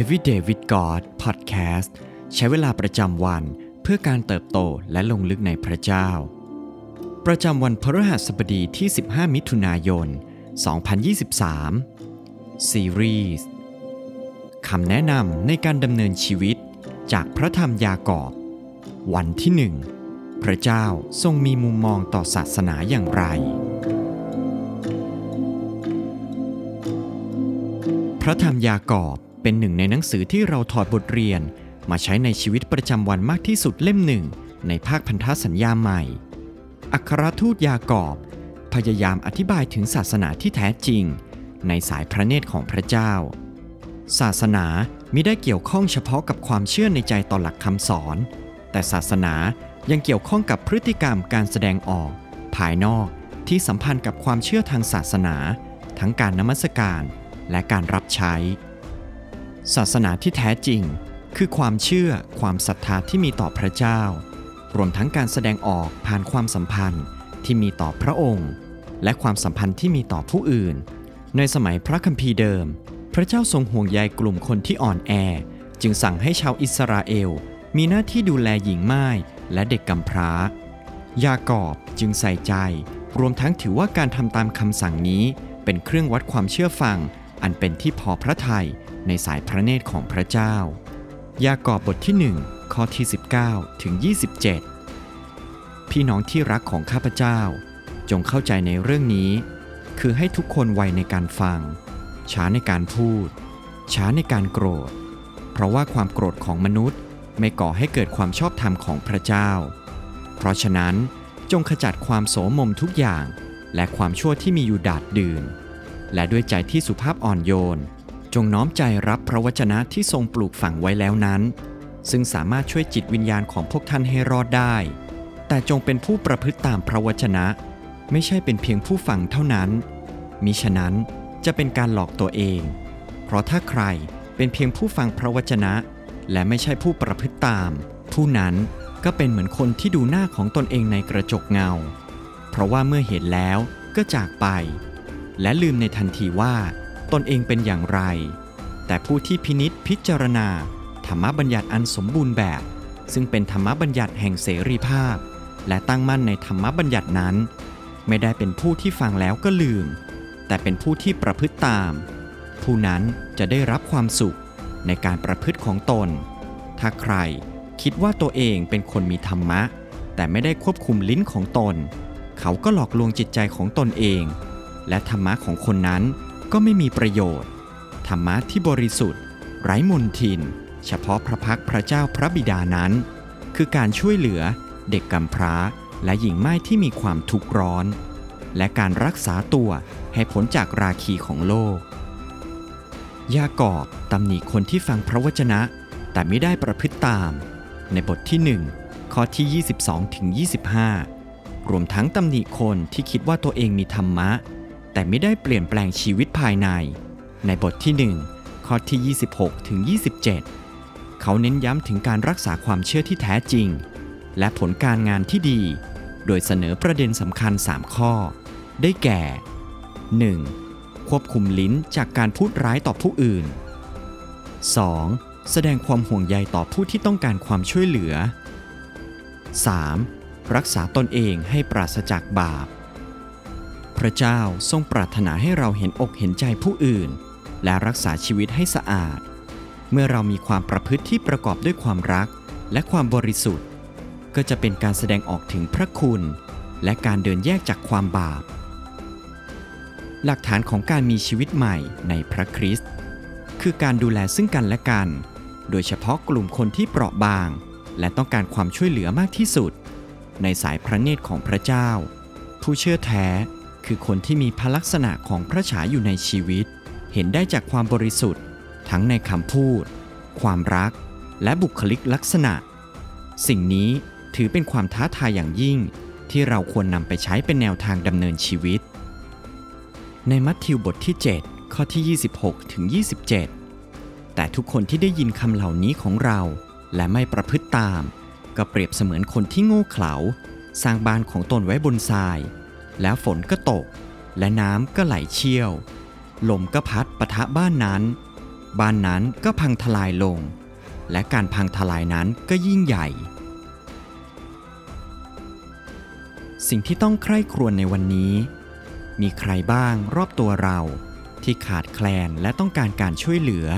Everyday with God Podcast ใช้เวลาประจำวันเพื่อการเติบโตและลงลึกในพระเจ้า ประจำวันพฤหัสบดีที่ 15 มิถุนายน 2023 ซีรีส์คำแนะนำในการดำเนินชีวิตจากพระธรรมยากอบ วันที่หนึ่ง พระเจ้าทรงมีมุมมองต่อศาสนาอย่างไร พระธรรมยากอบเป็นหนึ่งในหนังสือที่เราถอดบทเรียน มาใช้ในชีวิตประจำวันมากที่สุดเล่มหนึ่ง ในภาคพันธสัญญาใหม่ อัครทูตยากอบ พยายามอธิบายถึงศาสนาที่แท้จริง ในสายพระเนตรของพระเจ้า ศาสนามิได้เกี่ยวข้องเฉพาะกับความเชื่อในใจต่อหลักคำสอน แต่ศาสนา ยังเกี่ยวข้องกับพฤติกรรมการแสดงออก ภายนอกที่สัมพันธ์กับความเชื่อทางศาสนา ทั้งการนมัสการและการรับใช้ ศาสนาที่แท้จริง คือความเชื่อความศรัทธาที่มีต่อพระเจ้า รวมทั้งการแสดงออกผ่านความสัมพันธ์ที่มีต่อพระองค์ และความสัมพันธ์ที่มีต่อผู้อื่น ในสมัยพระคัมภีร์เดิม พระเจ้าทรงห่วงใยกลุ่มคนที่อ่อนแอ จึงสั่งให้ชาวอิสราเอล มีหน้าที่ดูแลหญิงม่าย และเด็กกำพร้า ยากอบจึงใส่ใจ รวมทั้งถือว่าการทำตามคำสั่งนี้ เป็นเครื่องวัดความเชื่อฟัง อันเป็นที่พอพระทัยในสายพระเนตรของพระเจ้า ยากอบบทที่ 1 ข้อที่ 19 ถึง 27 พี่น้องที่รักของข้าพเจ้า จงเข้าใจในเรื่องนี้ คือให้ทุกคนไวในการฟัง ช้าในการพูด ช้าในการโกรธ เพราะว่าความโกรธของมนุษย์ ไม่ก่อให้เกิดความชอบธรรมของพระเจ้า เพราะฉะนั้นจงขจัดความโสมมทุกอย่าง และความชั่วที่มีอยู่ดาดดื่น และด้วยใจที่สุภาพอ่อนโยน จงน้อมใจรับพระวจนะที่ทรงปลูกฝังไว้แล้วนั้น ซึ่งสามารถช่วยจิตวิญญาณของพวกท่านให้รอดได้ แต่จงเป็นผู้ประพฤติตามพระวจนะ ไม่ใช่เป็นเพียงผู้ฟังเท่านั้นมิฉะนั้นจะเป็นการหลอกตัวเอง เพราะถ้าใครเป็นเพียงผู้ฟังพระวจนะ และไม่ใช่ผู้ประพฤติตาม ผู้นั้นก็เป็นเหมือนคนที่ดูหน้าของตนเองในกระจกเงา เพราะว่าเมื่อเห็นแล้วก็จากไป และลืมในทันทีว่า ตนเองเป็นอย่างไร แต่ผู้ที่พินิษพิจารณา ธรรมบัญญัติอันสมบูรณ์แบบ ซึ่งเป็นธรรมบัญญัติแห่งเสรีภาพ และตั้งมั่นในธรรมบัญญัตินั้น ไม่ได้เป็นผู้ที่ฟังแล้วก็ลืม แต่เป็นผู้ที่ประพฤติตาม ผู้นั้นจะได้รับความสุข ในการประพฤติของตน ถ้าใครคิดว่าตัวเองเป็นคนมีธรรมะ แต่ไม่ได้ควบคุมลิ้นของตน เขาก็หลอกลวงจิตใจของตนเอง และธรรมะของคนนั้นก็ไม่มีประโยชน์ ธรรมะที่บริสุทธิ์ ไร้มนทิน เฉพาะพระพักพระเจ้าพระบิดานั้น คือการช่วยเหลือเด็กกำพร้าและหญิงไม้ที่มีความทุกข์ร้อน และการรักษาตัวให้พ้นจากราคีของโลก ยากอบตำหนิคนที่ฟังพระวจนะ แต่ไม่ได้ประพฤติตาม ในบทที่ 1 ข้อที่ 22ถึง25 รวมทั้งตำหนิคนที่คิดว่าตัวเองมีธรรมะ แต่ไม่ได้เปลี่ยนแปลงชีวิตภายใน ในบทที่ 1 ข้อที่ 26ถึง27 เขาเน้นย้ำถึงการรักษาความเชื่อที่แท้จริง และผลการงานที่ดี โดยเสนอประเด็นสำคัญ 3 ข้อ ได้แก่ 1. ควบคุมลิ้นจากการพูดร้ายต่อผู้อื่น 2. แสดงความห่วงใยต่อผู้ที่ต้องการความช่วยเหลือ 3. รักษาตนเองให้ปราศจากบาป พระเจ้าทรงปรารถนาให้เราเห็นอกเห็นใจผู้อื่น และรักษาชีวิตให้สะอาด เมื่อเรามีความประพฤติที่ประกอบด้วยความรักและความบริสุทธิ์ ก็จะเป็นการแสดงออกถึงพระคุณ และการเดินแยกจากความบาป หลักฐานของการมีชีวิตใหม่ในพระคริสต์คือการดูแลซึ่งกันและกัน โดยเฉพาะกลุ่มคนที่เปราะบาง และต้องการความช่วยเหลือมากที่สุด ในสายพระเนตรของพระเจ้า ผู้เชื่อแท้คือคนที่มีพลักษณะของพระฉายอยู่ในชีวิต เห็นได้จากความบริสุทธิ์ ทั้งในคำพูด ความรัก และบุคลิกลักษณะ สิ่งนี้ถือเป็นความท้าทายอย่างยิ่ง ที่เราควรนำไปใช้เป็นแนวทางดำเนินชีวิต ในมัทธิวบทที่ 7 ข้อที่ 26 ถึง 27 แต่ทุกคนที่ได้ยินคำเหล่านี้ของเรา และไม่ประพฤติตาม ก็เปรียบเสมือนคนที่โง่เขลาสร้างบ้านของตนไว้บนทราย แล้วฝนก็ตก และน้ำก็ไหลเชี่ยว ลมก็พัดปะทะบ้านนั้น บ้านนั้นก็พังทลายลง และการพังทลายนั้นก็ยิ่งใหญ่ สิ่งที่ต้องใคร่ครวญในวันนี้ มีใครบ้างรอบตัวเรา ที่ขาดแคลนและต้องการการช่วยเหลือ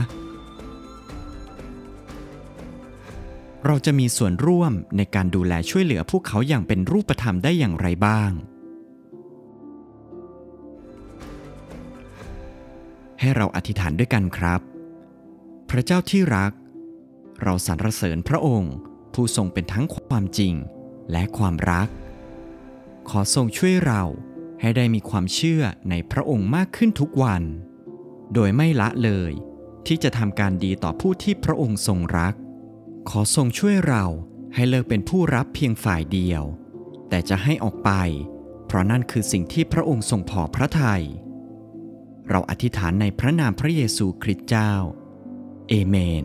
เราจะมีส่วนร่วมในการดูแลช่วยเหลือพวกเขาอย่างเป็นรูปธรรมได้อย่างไรบ้าง ให้เราอธิษฐานด้วยกันครับ พระเจ้าที่รัก เราสรรเสริญพระองค์ ผู้ทรงเป็นทั้งความจริงและความรัก ขอทรงช่วยเรา ให้ได้มีความเชื่อในพระองค์มากขึ้นทุกวัน โดยไม่ละเลยที่จะทำการดีต่อผู้ที่พระองค์ทรงรัก ขอทรงช่วยเราให้เลิกเป็นผู้รับเพียงฝ่ายเดียว แต่จะให้ออกไป เพราะนั่นคือสิ่งที่พระองค์ทรงพอพระทยัย เราอธิษฐานในพระนามพระเยซูคริสต์เจ้า เอเมน